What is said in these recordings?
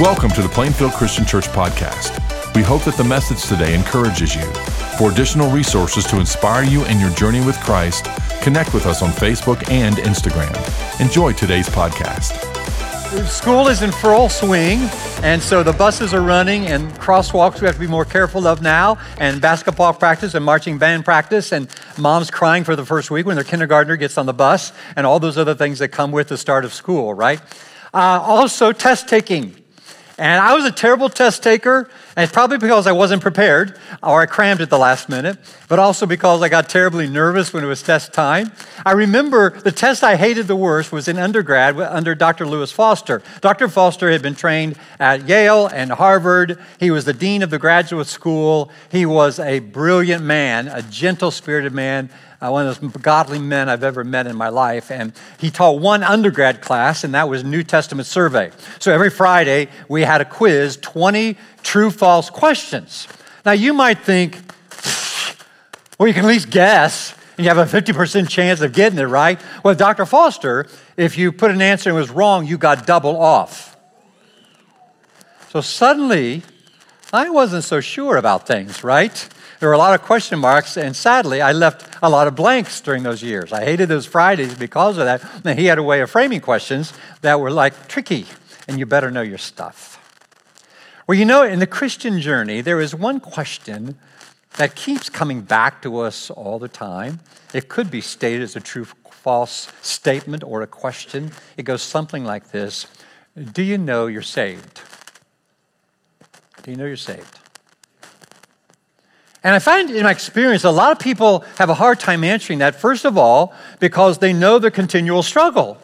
Welcome to the Plainfield Christian Church podcast. We hope that the message today encourages you. For additional resources to inspire you in your journey with Christ, connect with us on Facebook and Instagram. Enjoy today's podcast. School is in full swing, and so the buses are running, and crosswalks we have to be more careful of now, and basketball practice and marching band practice, and mom's crying for the first week when their kindergartner gets on the bus, and all those other things that come with the start of school, right? Uh, also, test taking. And I was a terrible test taker, and it's probably because I wasn't prepared or I crammed at the last minute, but also because I got terribly nervous when it was test time. I remember the test I hated the worst was in undergrad under Dr. Lewis Foster. Dr. Foster had been trained at Yale and Harvard. He was the dean of the graduate school. He was a brilliant man, a gentle spirited man, uh, one of those godly men I've ever met in my life. And he taught one undergrad class, and that was New Testament survey. So every Friday, we had a quiz 20 true false questions. Now, you might think, well, you can at least guess, and you have a 50% chance of getting it right. Well, Dr. Foster, if you put an answer and was wrong, you got double off. So suddenly, I wasn't so sure about things, right? There were a lot of question marks, and sadly, I left a lot of blanks during those years. I hated those Fridays because of that. And he had a way of framing questions that were like tricky, and you better know your stuff. Well, you know, in the Christian journey, there is one question that keeps coming back to us all the time. It could be stated as a true false statement or a question. It goes something like this Do you know you're saved? Do you know you're saved? And I find in my experience, a lot of people have a hard time answering that, first of all, because they know the continual struggle.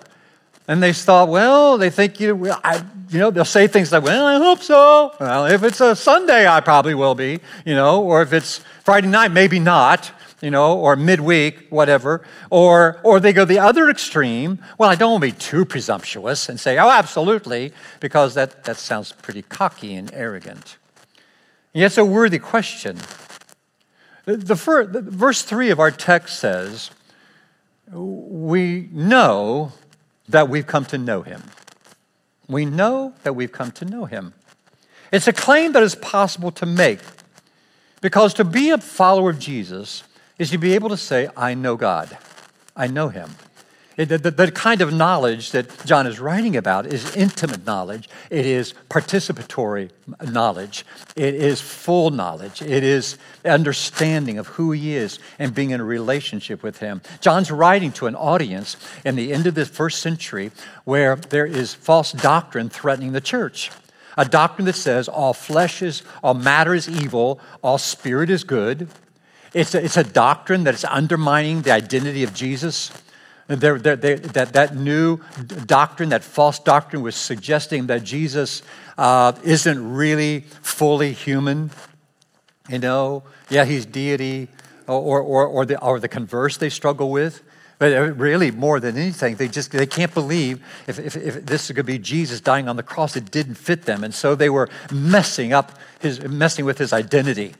And they thought, well, they think, you, I, you know, they'll say things like, well, I hope so. Well, if it's a Sunday, I probably will be, you know, or if it's Friday night, maybe not, you know, or midweek, whatever. Or, or they go the other extreme. Well, I don't want to be too presumptuous and say, oh, absolutely, because that, that sounds pretty cocky and arrogant. And yet it's a worthy question. The, first, verse 3 of our text says, We know that we've come to know him. We know that we've come to know him. It's a claim that is possible to make because to be a follower of Jesus is to be able to say, I know God, I know him. The, the, kind of knowledge that John is writing about is intimate knowledge. It is participatory knowledge. It is full knowledge. It is understanding of who he is and being in a relationship with him. John's writing to an audience in the end of the first century where there is false doctrine threatening the church. A doctrine that says all flesh is, all matter is evil, all spirit is good. It's a, it's a doctrine that is undermining the identity of Jesus. They're, they're, they're, that, that new doctrine, that false doctrine, was suggesting that Jesus uh, isn't really fully human. You know, yeah, he's deity, or, or, or, the, or the converse they struggle with. But really, more than anything, they just they can't believe if, if, if this could be Jesus dying on the cross. It didn't fit them, and so they were messing up his messing with his identity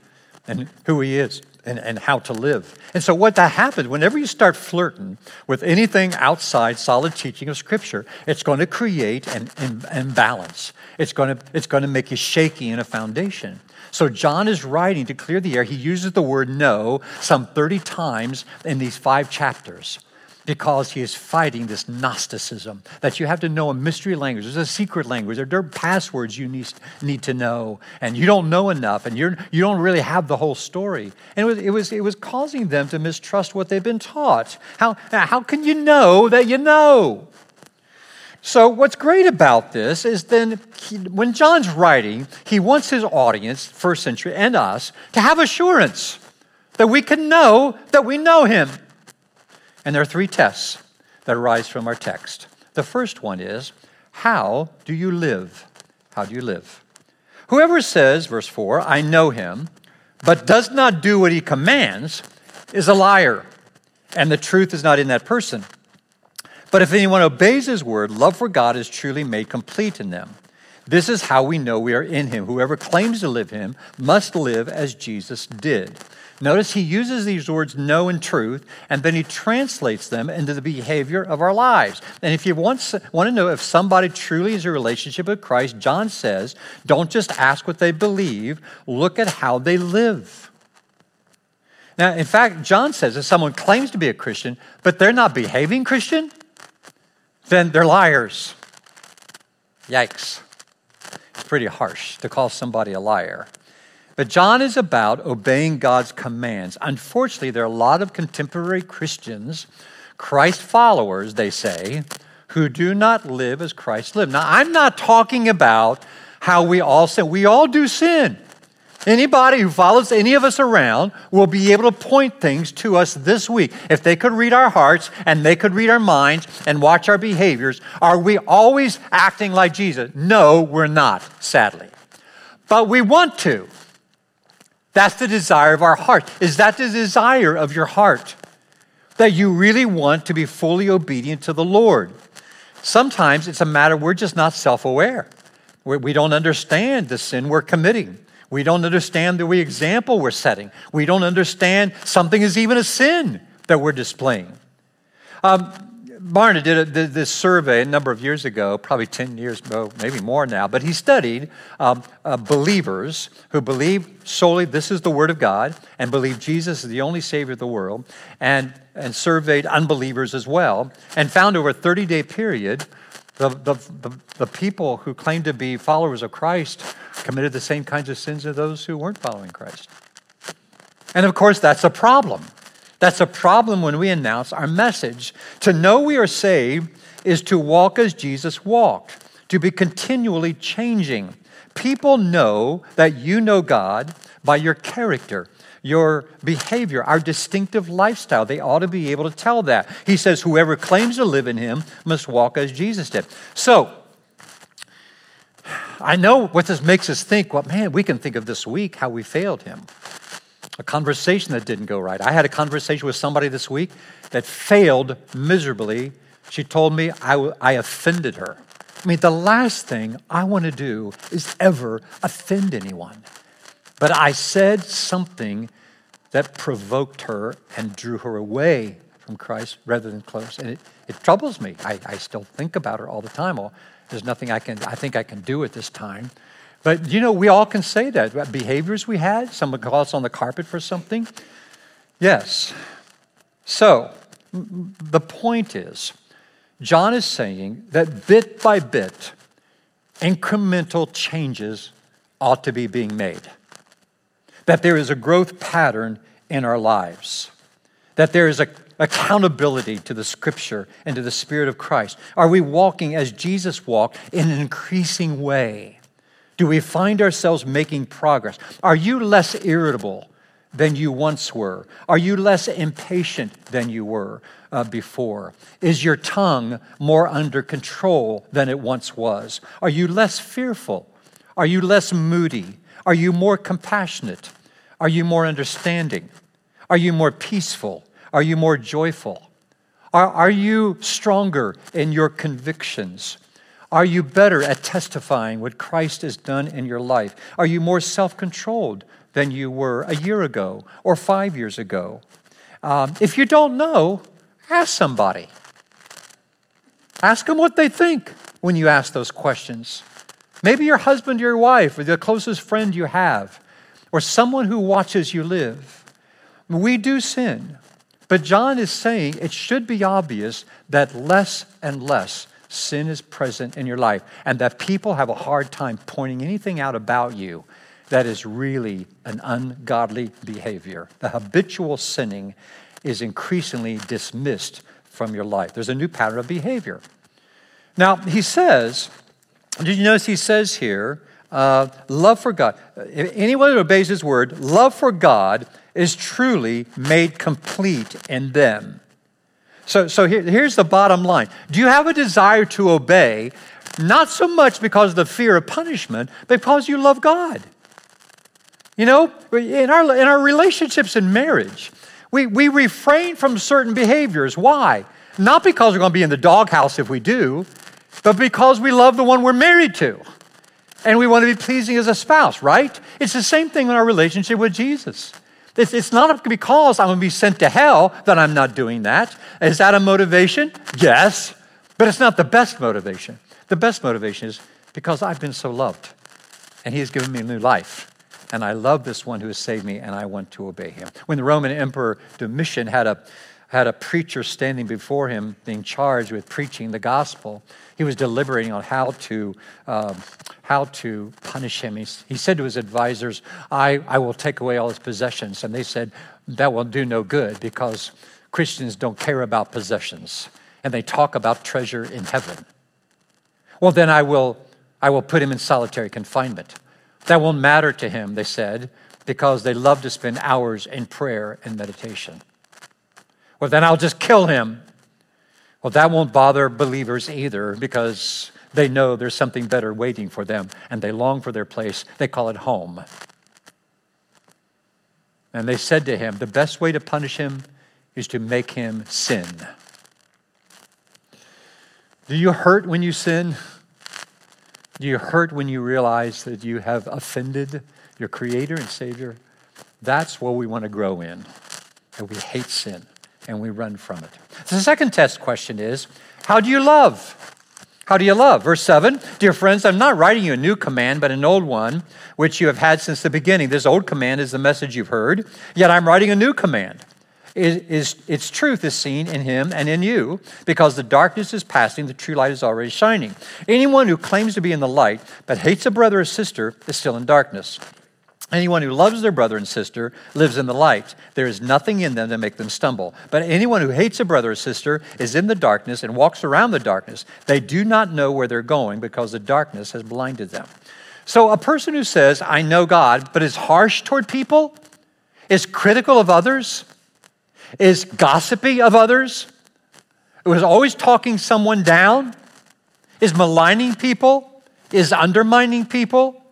and who he is and, and how to live. And so, what that happens, whenever you start flirting with anything outside solid teaching of Scripture, it's going to create an, an imbalance. It's going to, it's going to make you shaky in a foundation. So, John is writing to clear the air. He uses the word know some 30 times in these five chapters because he is fighting this Gnosticism that you have to know a mystery language. There's a secret language. There are passwords you need, need to know, and you don't know enough, and you're, you don't really have the whole story. And it was, it, was, it was causing them to mistrust what they've been taught. How, how can you know that you know? So, what's great about this is then he, when John's writing, he wants his audience, first century, and us, to have assurance that we can know that we know him. And there are three tests that arise from our text. The first one is how do you live? How do you live? Whoever says, verse 4, I know him, but does not do what he commands, is a liar, and the truth is not in that person. But if anyone obeys his word, love for God is truly made complete in them. This is how we know we are in him. Whoever claims to live him must live as Jesus did. Notice he uses these words know and truth, and then he translates them into the behavior of our lives. And if you want, want to know if somebody truly has a relationship with Christ, John says, don't just ask what they believe, look at how they live. Now, in fact, John says if someone claims to be a Christian, but they're not behaving Christian, then they're liars. Yikes. It's pretty harsh to call somebody a liar. But John is about obeying God's commands. Unfortunately, there are a lot of contemporary Christians, Christ followers, they say, who do not live as Christ lived. Now, I'm not talking about how we all sin. We all do sin. Anybody who follows any of us around will be able to point things to us this week. If they could read our hearts and they could read our minds and watch our behaviors, are we always acting like Jesus? No, we're not, sadly. But we want to. That's the desire of our heart. Is that the desire of your heart? That you really want to be fully obedient to the Lord. Sometimes it's a matter we're just not self aware. We don't understand the sin we're committing. We don't understand the example we're setting. We don't understand something is even a sin that we're displaying. Um, Barna did, a, this survey a number of years ago, probably 10 years ago, maybe more now, but he studied um, uh, believers who believe solely this is the Word of God and believe Jesus is the only Savior of the world, and, and surveyed unbelievers as well, and found over a 30 day period the, the, the, the, people who claimed to be followers of Christ committed the same kinds of sins as those who weren't following Christ. And of course, that's a problem. That's a problem when we announce our message. To know we are saved is to walk as Jesus walked, to be continually changing. People know that you know God by your character, your behavior, our distinctive lifestyle. They ought to be able to tell that. He says, Whoever claims to live in him must walk as Jesus did. So, I know what this makes us think. Well, man, we can think of this week how we failed him a conversation that didn't go right. I had a conversation with somebody this week that failed miserably. She told me I, I offended her. I mean, the last thing I want to do is ever offend anyone. But I said something that provoked her and drew her away from Christ rather than close. And it, it troubles me. I, I still think about her all the time. Well, there's nothing I can I think I can do at this time. But you know, we all can say that. Behaviors we had, someone call us on the carpet for something. Yes. So, the point is, John is saying that bit by bit, incremental changes ought to be being made. That there is a growth pattern in our lives. That there is a accountability to the scripture and to the Spirit of Christ. Are we walking as Jesus walked in an increasing way? Do we find ourselves making progress? Are you less irritable than you once were? Are you less impatient than you were uh, before? Is your tongue more under control than it once was? Are you less fearful? Are you less moody? Are you more compassionate? Are you more understanding? Are you more peaceful? Are you more joyful? Are, are you stronger in your convictions? Are you better at testifying what Christ has done in your life? Are you more self controlled than you were a year ago or five years ago? Um, if you don't know, ask somebody. Ask them what they think when you ask those questions. Maybe your husband, your wife, or the closest friend you have, or someone who watches you live. We do sin, but John is saying it should be obvious that less and less sin is present in your life and that people have a hard time pointing anything out about you that is really an ungodly behavior. The habitual sinning is increasingly dismissed from your life. There's a new pattern of behavior. Now, he says, did you notice he says here, uh, love for God? Anyone who obeys his word, love for God is truly made complete in them. So, so here, here's the bottom line Do you have a desire to obey, not so much because of the fear of punishment, but because you love God? You know, in our, in our relationships in marriage, we, we refrain from certain behaviors. Why? Not because we're going to be in the doghouse if we do, but because we love the one we're married to. And we want to be pleasing as a spouse, right? It's the same thing in our relationship with Jesus. It's, not because I'm going to be sent to hell that I'm not doing that. Is that a motivation? Yes, but it's not the best motivation. The best motivation is because I've been so loved and He has given me a new life. And I love this one who has saved me and I want to obey Him. When the Roman Emperor Domitian had a, had a preacher standing before him being charged with preaching the gospel, he was deliberating on how to, uh, how to punish him. He, he said to his advisors, I, I will take away all his possessions. And they said, That will do no good because Christians don't care about possessions and they talk about treasure in heaven. Well, then I will, I will put him in solitary confinement. That won't matter to him, they said, because they love to spend hours in prayer and meditation. Well, then I'll just kill him. Well, that won't bother believers either because they know there's something better waiting for them and they long for their place. They call it home. And they said to him, The best way to punish him is to make him sin. Do you hurt when you sin? Do you hurt when you realize that you have offended your Creator and Savior? That's what we want to grow in, that we hate sin and we run from it. The second test question is how do you love? How do you love? Verse 7 Dear friends, I'm not writing you a new command, but an old one, which you have had since the beginning. This old command is the message you've heard, yet I'm writing a new command. Is, is, its truth is seen in him and in you, because the darkness is passing, the true light is already shining. Anyone who claims to be in the light but hates a brother or sister is still in darkness. Anyone who loves their brother and sister lives in the light. There is nothing in them to make them stumble. But anyone who hates a brother or sister is in the darkness and walks around the darkness. They do not know where they're going because the darkness has blinded them. So, a person who says, I know God, but is harsh toward people, is critical of others, is gossipy of others, who is always talking someone down, is maligning people, is undermining people,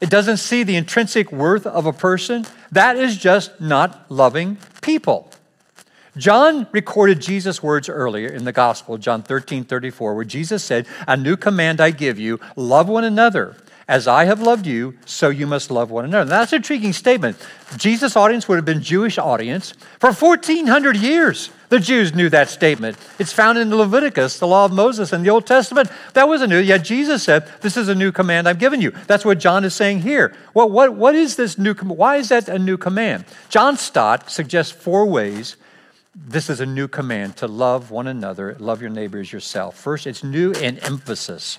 it doesn't see the intrinsic worth of a person, that is just not loving people. John recorded Jesus' words earlier in the gospel, John 13, 34, where Jesus said, A new command I give you, love one another. As I have loved you, so you must love one another. That's an intriguing statement. Jesus' audience would have been Jewish audience for 1,400 years. The Jews knew that statement. It's found in Leviticus, the law of Moses in the Old Testament. That was a new, yet Jesus said, This is a new command I've given you. That's what John is saying here. Well, what, what is this new? Why is that a new command? John Stott suggests four ways this is a new command to love one another, love your neighbors yourself. First, it's new in emphasis.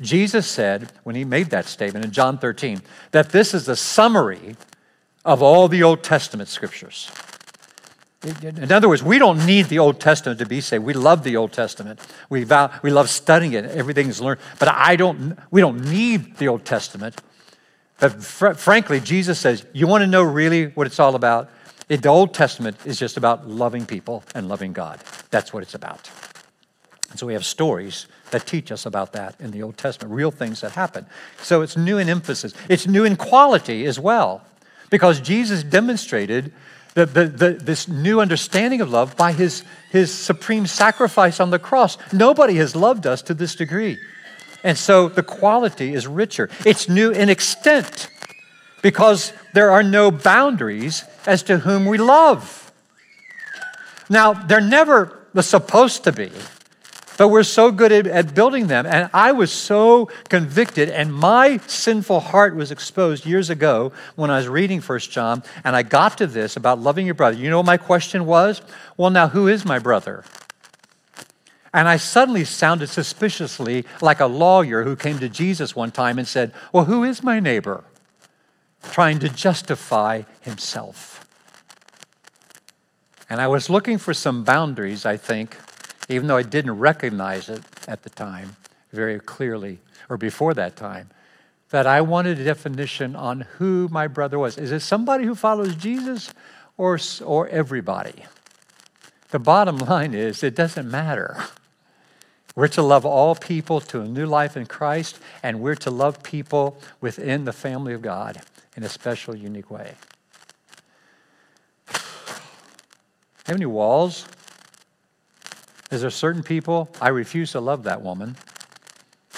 Jesus said, when he made that statement in John 13, that this is a summary of all the Old Testament scriptures. In other words, we don't need the Old Testament to be saved. We love the Old Testament. We, vow, we love studying it. Everything's learned. But I don't, we don't need the Old Testament. But fr- frankly, Jesus says, you want to know really what it's all about? the Old Testament is just about loving people and loving God. That's what it's about. And so we have stories that teach us about that in the Old Testament, real things that happen. So it's new in emphasis, it's new in quality as well, because Jesus demonstrated the, the, the, this new understanding of love by his, his supreme sacrifice on the cross. Nobody has loved us to this degree. And so the quality is richer. It's new in extent because there are no boundaries as to whom we love. Now, they're never supposed to be. But we're so good at, at, building them. And I was so convicted, and my sinful heart was exposed years ago when I was reading First John, and I got to this about loving your brother. You know what my question was? Well, now, who is my brother? And I suddenly sounded suspiciously like a lawyer who came to Jesus one time and said, Well, who is my neighbor? Trying to justify himself. And I was looking for some boundaries, I think, even though I didn't recognize it at the time very clearly, or before that time, that I wanted a definition on who my brother was. Is it somebody who follows Jesus or, or everybody? The bottom line is it doesn't matter. We're to love all people to a new life in Christ, and we're to love people within the family of God in a special, unique way. Have any walls? Is there certain people? I refuse to love that woman.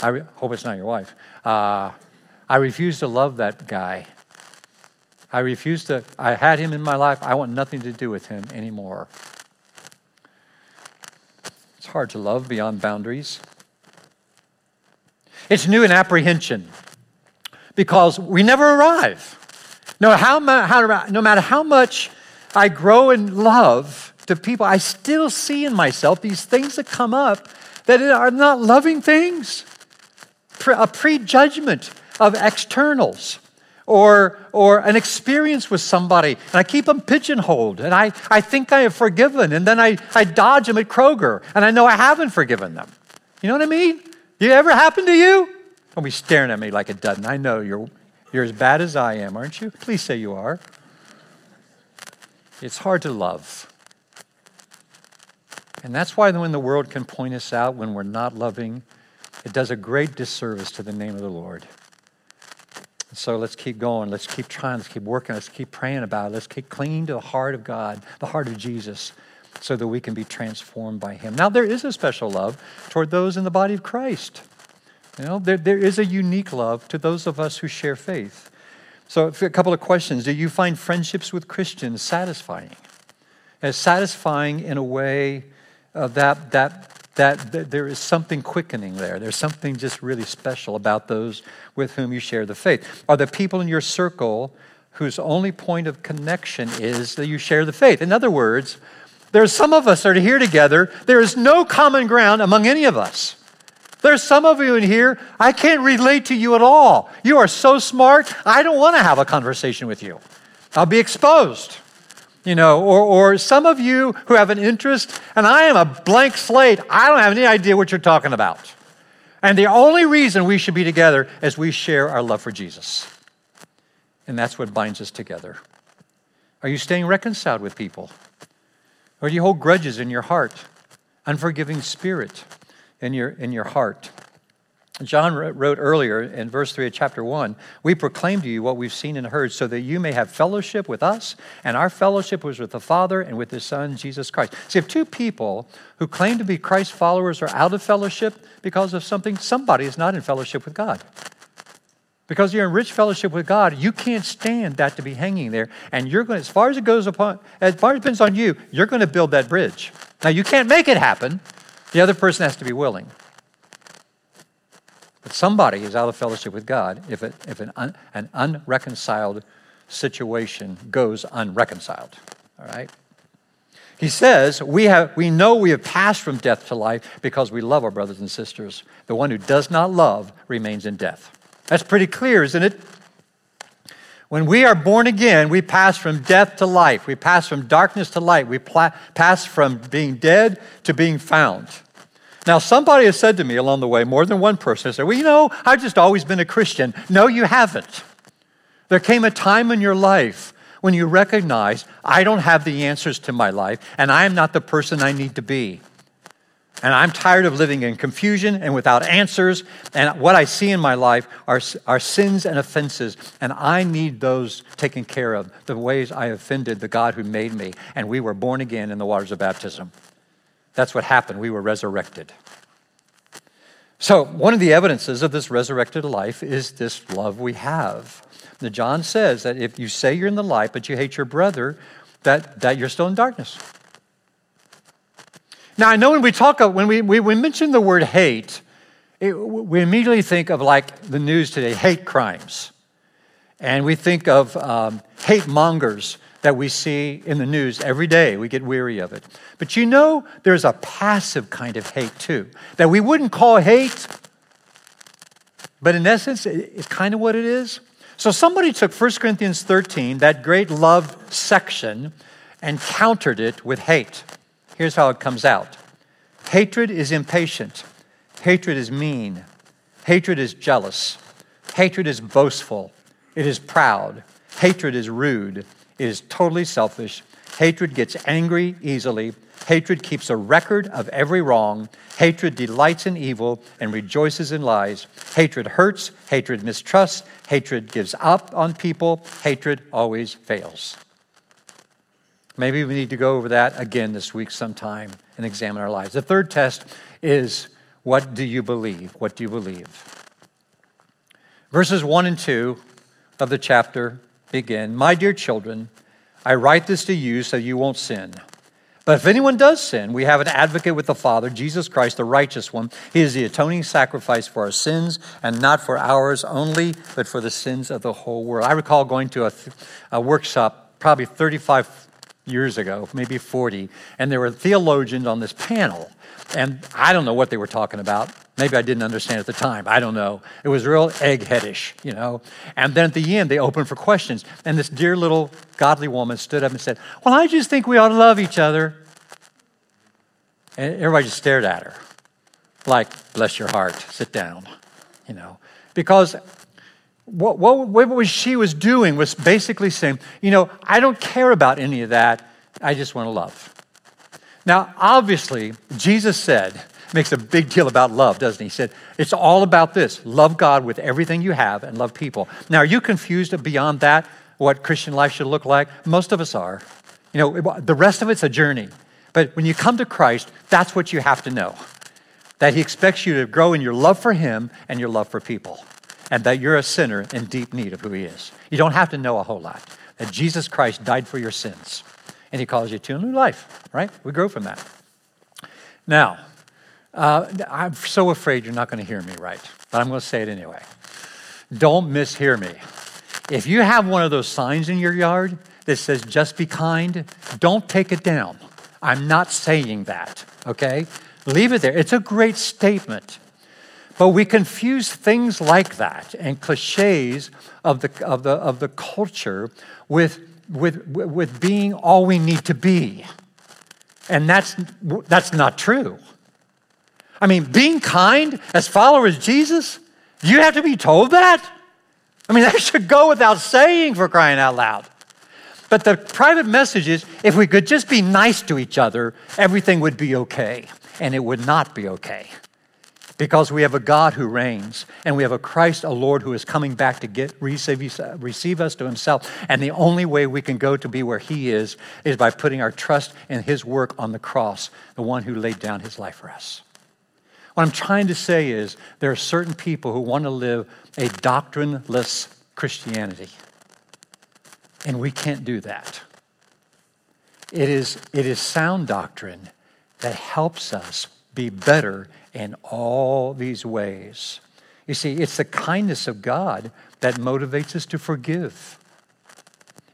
I re- hope it's not your wife. Uh, I refuse to love that guy. I refuse to, I had him in my life. I want nothing to do with him anymore. It's hard to love beyond boundaries. It's new in apprehension because we never arrive. No, how, how, no matter how much I grow in love to people, I still see in myself these things that come up that are not loving things. A prejudgment of externals or, or an experience with somebody, and I keep them pigeonholed, and I, I think I have forgiven, and then I, I dodge them at Kroger, and I know I haven't forgiven them. You know what I mean? It ever happen to you? Don't be staring at me like it doesn't. I know you're, you're as bad as I am, aren't you? Please say you are. It's hard to love. And that's why when the world can point us out when we're not loving, it does a great disservice to the name of the Lord. So let's keep going. Let's keep trying. Let's keep working. Let's keep praying about it. Let's keep clinging to the heart of God, the heart of Jesus, so that we can be transformed by Him. Now, there is a special love toward those in the body of Christ. You know, there, there is a unique love to those of us who share faith. So, a couple of questions. Do you find friendships with Christians satisfying? As satisfying in a way uh, that, that, that, that there is something quickening there. There's something just really special about those with whom you share the faith. Are the people in your circle whose only point of connection is that you share the faith? In other words, there's some of us that are here together. There is no common ground among any of us. There's some of you in here, I can't relate to you at all. You are so smart, I don't want to have a conversation with you. I'll be exposed. You know, or, or some of you who have an interest, and I am a blank slate. I don't have any idea what you're talking about. And the only reason we should be together is we share our love for Jesus. And that's what binds us together. Are you staying reconciled with people? Or do you hold grudges in your heart? Unforgiving spirit in your, in your heart? John wrote earlier in verse 3 of chapter 1 We proclaim to you what we've seen and heard, so that you may have fellowship with us, and our fellowship was with the Father and with his Son, Jesus Christ. See, if two people who claim to be Christ followers are out of fellowship because of something, somebody is not in fellowship with God. Because you're in rich fellowship with God, you can't stand that to be hanging there. And you're going, as far as it goes upon, as far as it depends on you, you're going to build that bridge. Now, you can't make it happen. The other person has to be willing. But somebody is out of fellowship with God if, it, if an, un, an unreconciled situation goes unreconciled. All right? He says, we, have, we know we have passed from death to life because we love our brothers and sisters. The one who does not love remains in death. That's pretty clear, isn't it? When we are born again, we pass from death to life. We pass from darkness to light. We pla- pass from being dead to being found. Now, somebody has said to me along the way, more than one person has said, Well, you know, I've just always been a Christian. No, you haven't. There came a time in your life when you recognize, I don't have the answers to my life, and I am not the person I need to be. And I'm tired of living in confusion and without answers. And what I see in my life are, are sins and offenses. And I need those taken care of, the ways I offended the God who made me. And we were born again in the waters of baptism. That's what happened. We were resurrected. So, one of the evidences of this resurrected life is this love we have. Now, John says that if you say you're in the light, but you hate your brother, that, that you're still in darkness. Now, I know when we talk, when we, we, we mention the word hate, it, we immediately think of like the news today hate crimes. And we think of um, hate mongers that we see in the news every day. We get weary of it. But you know, there's a passive kind of hate too, that we wouldn't call hate, but in essence, it's kind of what it is. So somebody took 1 Corinthians 13, that great love section, and countered it with hate. Here's how it comes out hatred is impatient, hatred is mean, hatred is jealous, hatred is boastful, it is proud, hatred is rude. It is totally selfish. Hatred gets angry easily. Hatred keeps a record of every wrong. Hatred delights in evil and rejoices in lies. Hatred hurts. Hatred mistrusts. Hatred gives up on people. Hatred always fails. Maybe we need to go over that again this week sometime and examine our lives. The third test is what do you believe? What do you believe? Verses 1 and 2 of the chapter begin My dear children, I write this to you so you won't sin. But if anyone does sin, we have an advocate with the Father, Jesus Christ, the righteous one. He is the atoning sacrifice for our sins, and not for ours only, but for the sins of the whole world. I recall going to a, a workshop probably 35 years ago, maybe 40, and there were theologians on this panel. And I don't know what they were talking about. Maybe I didn't understand at the time. I don't know. It was real eggheadish, you know. And then at the end, they opened for questions. And this dear little godly woman stood up and said, Well, I just think we ought to love each other. And everybody just stared at her, like, Bless your heart, sit down, you know. Because what, what, what she was doing was basically saying, You know, I don't care about any of that. I just want to love. Now, obviously, Jesus said, makes a big deal about love, doesn't he? He said, it's all about this love God with everything you have and love people. Now, are you confused beyond that, what Christian life should look like? Most of us are. You know, the rest of it's a journey. But when you come to Christ, that's what you have to know that He expects you to grow in your love for Him and your love for people, and that you're a sinner in deep need of who He is. You don't have to know a whole lot. That Jesus Christ died for your sins, and He calls you to a new life, right? We grow from that. Now, uh, I'm so afraid you're not going to hear me right, but I'm going to say it anyway. Don't mishear me. If you have one of those signs in your yard that says, just be kind, don't take it down. I'm not saying that, okay? Leave it there. It's a great statement. But we confuse things like that and cliches of the, of the, of the culture with, with, with being all we need to be. And that's, that's not true. I mean, being kind as followers of Jesus, you have to be told that? I mean, that should go without saying for crying out loud. But the private message is if we could just be nice to each other, everything would be okay. And it would not be okay. Because we have a God who reigns, and we have a Christ, a Lord, who is coming back to get receive, receive us to Himself. And the only way we can go to be where He is is by putting our trust in His work on the cross, the one who laid down His life for us. What I'm trying to say is there are certain people who want to live a doctrineless Christianity. And we can't do that. It is, it is sound doctrine that helps us be better in all these ways. You see, it's the kindness of God that motivates us to forgive.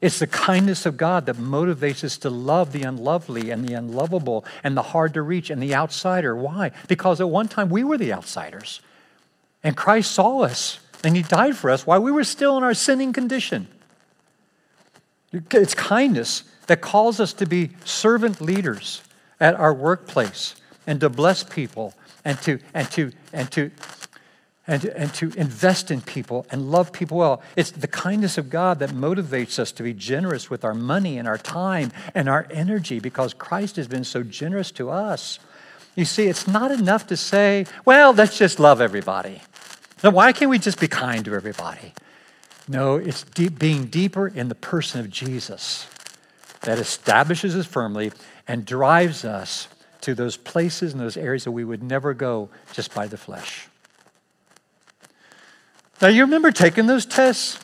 It's the kindness of God that motivates us to love the unlovely and the unlovable and the hard to reach and the outsider. Why? Because at one time we were the outsiders. And Christ saw us and he died for us while we were still in our sinning condition. It's kindness that calls us to be servant leaders at our workplace and to bless people and to, and to, and to and, and to invest in people and love people well. It's the kindness of God that motivates us to be generous with our money and our time and our energy because Christ has been so generous to us. You see, it's not enough to say, well, let's just love everybody. Now, why can't we just be kind to everybody? No, it's deep, being deeper in the person of Jesus that establishes us firmly and drives us to those places and those areas that we would never go just by the flesh. Now, you remember taking those tests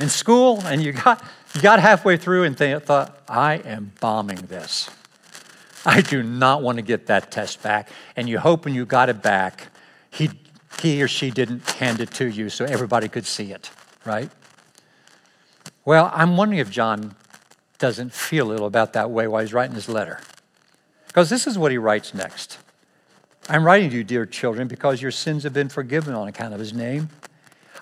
in school, and you got, you got halfway through and th- thought, I am bombing this. I do not want to get that test back. And you hope when you got it back, he, he or she didn't hand it to you so everybody could see it, right? Well, I'm wondering if John doesn't feel a little about that way while he's writing his letter. Because this is what he writes next. I'm writing to you, dear children, because your sins have been forgiven on account of his name.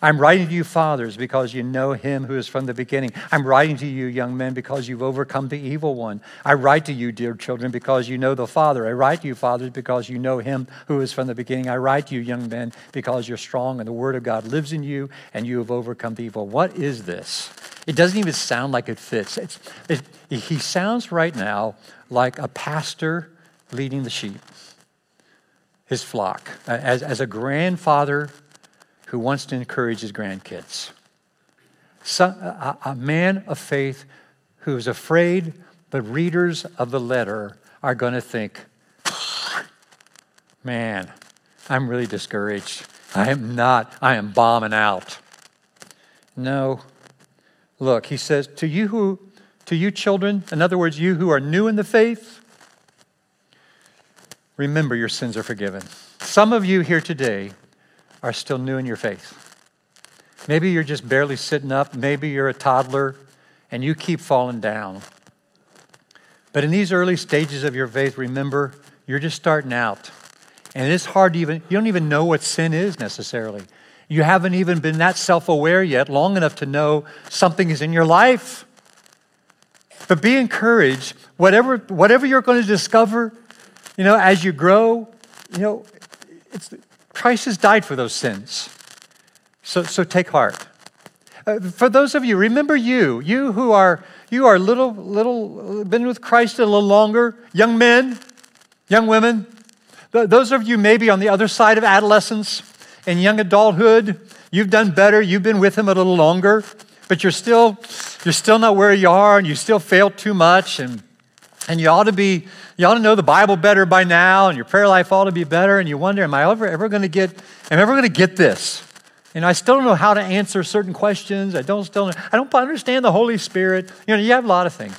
I'm writing to you, fathers, because you know him who is from the beginning. I'm writing to you, young men, because you've overcome the evil one. I write to you, dear children, because you know the Father. I write to you, fathers, because you know him who is from the beginning. I write to you, young men, because you're strong and the word of God lives in you and you have overcome the evil. What is this? It doesn't even sound like it fits. It, he sounds right now like a pastor leading the sheep, his flock. As, as a grandfather who wants to encourage his grandkids. A, a man of faith who is afraid, the readers of the letter are going to think, man, I'm really discouraged. I am not, I am bombing out. No, Look, he says, to you who, to you children, in other words, you who are new in the faith, remember your sins are forgiven. Some of you here today are still new in your faith. Maybe you're just barely sitting up. Maybe you're a toddler and you keep falling down. But in these early stages of your faith, remember, you're just starting out. And it's hard to even, you don't even know what sin is necessarily. You haven't even been that self aware yet, long enough to know something is in your life. But be encouraged. Whatever, whatever you're going to discover, you know, as you grow, you know, it's, Christ has died for those sins. So, so take heart. Uh, for those of you, remember you, you who are you are little little been with Christ a little longer, young men, young women. Th- those of you maybe on the other side of adolescence and young adulthood, you've done better. You've been with him a little longer, but you're still you're still not where you are, and you still fail too much, and and you ought to be you ought to know the Bible better by now, and your prayer life ought to be better, and you wonder, am I ever ever going to get am I ever to get this? And I still don't know how to answer certain questions. I don't still I don't understand the Holy Spirit. You know, you have a lot of things.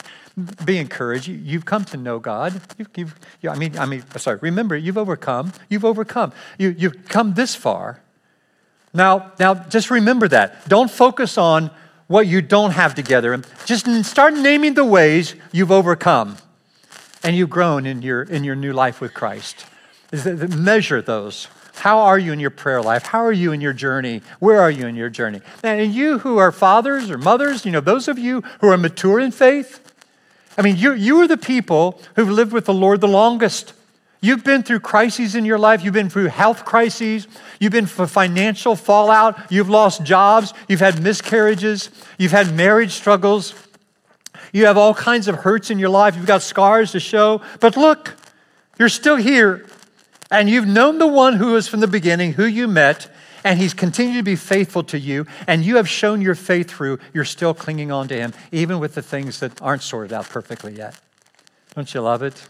Be encouraged. You, have come to know God. You've, you've, you, I mean, I mean, sorry. Remember, you've overcome. You've overcome. You, you've come this far. Now, now, just remember that. Don't focus on what you don't have together. Just start naming the ways you've overcome and you've grown in your in your new life with Christ. Measure those. How are you in your prayer life? How are you in your journey? Where are you in your journey? And you who are fathers or mothers, you know, those of you who are mature in faith, I mean, you, you are the people who've lived with the Lord the longest. You've been through crises in your life. You've been through health crises. You've been through financial fallout. You've lost jobs. You've had miscarriages. You've had marriage struggles. You have all kinds of hurts in your life. You've got scars to show. But look, you're still here. And you've known the one who is from the beginning, who you met, and he's continued to be faithful to you, and you have shown your faith through, you're still clinging on to him, even with the things that aren't sorted out perfectly yet. Don't you love it?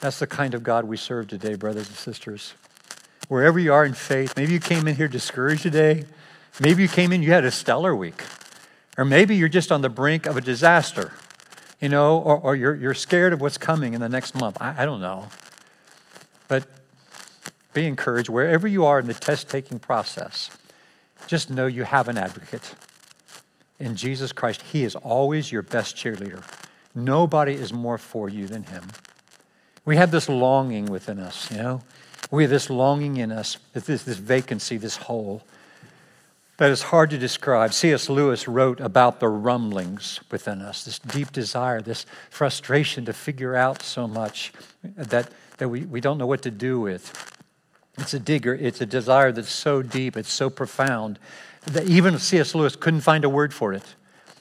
That's the kind of God we serve today, brothers and sisters. Wherever you are in faith, maybe you came in here discouraged today. Maybe you came in, you had a stellar week. Or maybe you're just on the brink of a disaster, you know, or, or you're, you're scared of what's coming in the next month. I, I don't know. But be encouraged wherever you are in the test taking process. Just know you have an advocate. In Jesus Christ, He is always your best cheerleader. Nobody is more for you than Him. We have this longing within us, you know? We have this longing in us, this, this vacancy, this hole that is hard to describe. C.S. Lewis wrote about the rumblings within us, this deep desire, this frustration to figure out so much that that we, we don't know what to do with. It's a digger, it's a desire that's so deep, it's so profound that even C.S. Lewis couldn't find a word for it.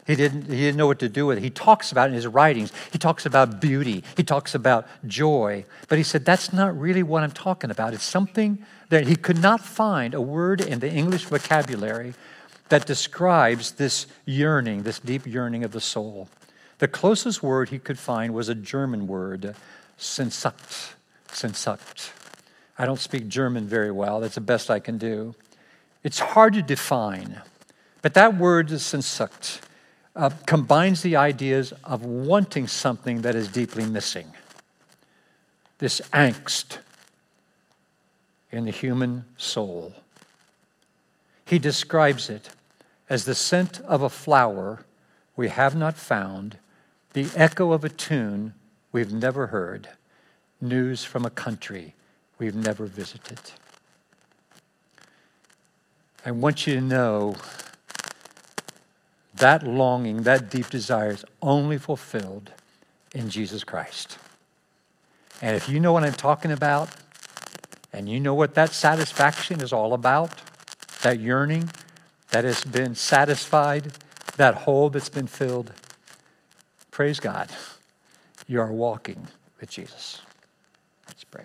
He didn't, he didn't know what to do with it. He talks about in his writings. He talks about beauty. He talks about joy. But he said, that's not really what I'm talking about. It's something that he could not find a word in the English vocabulary that describes this yearning, this deep yearning of the soul. The closest word he could find was a German word, Sehnsucht. Sehnsucht. I don't speak German very well. That's the best I can do. It's hard to define, but that word Sehnsucht uh, combines the ideas of wanting something that is deeply missing. This angst in the human soul. He describes it as the scent of a flower we have not found, the echo of a tune we've never heard news from a country we've never visited. I want you to know that longing, that deep desire is only fulfilled in Jesus Christ. And if you know what I'm talking about, and you know what that satisfaction is all about, that yearning that has been satisfied, that hole that's been filled, praise God, you are walking with Jesus. Let's pray.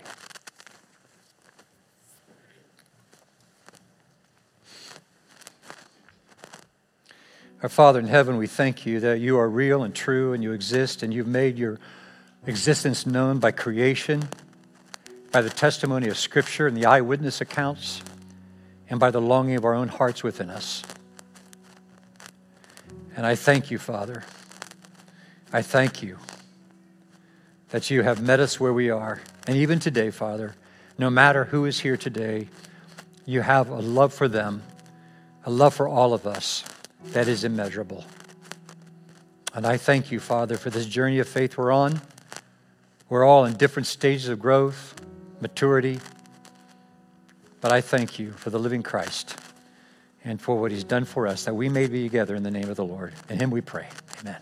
Our Father in heaven, we thank you that you are real and true and you exist and you've made your existence known by creation, by the testimony of Scripture and the eyewitness accounts, and by the longing of our own hearts within us. And I thank you, Father. I thank you that you have met us where we are. And even today, Father, no matter who is here today, you have a love for them, a love for all of us that is immeasurable. And I thank you, Father, for this journey of faith we're on. We're all in different stages of growth, maturity. But I thank you for the living Christ and for what he's done for us, that we may be together in the name of the Lord. In him we pray. Amen.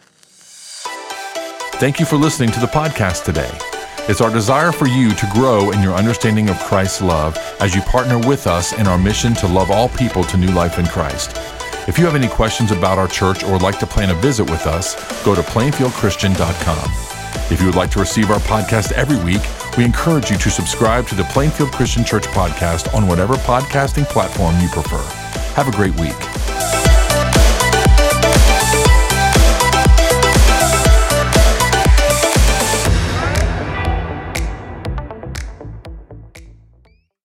Thank you for listening to the podcast today. It's our desire for you to grow in your understanding of Christ's love as you partner with us in our mission to love all people to new life in Christ. If you have any questions about our church or would like to plan a visit with us, go to plainfieldchristian.com. If you would like to receive our podcast every week, we encourage you to subscribe to the Plainfield Christian Church podcast on whatever podcasting platform you prefer. Have a great week.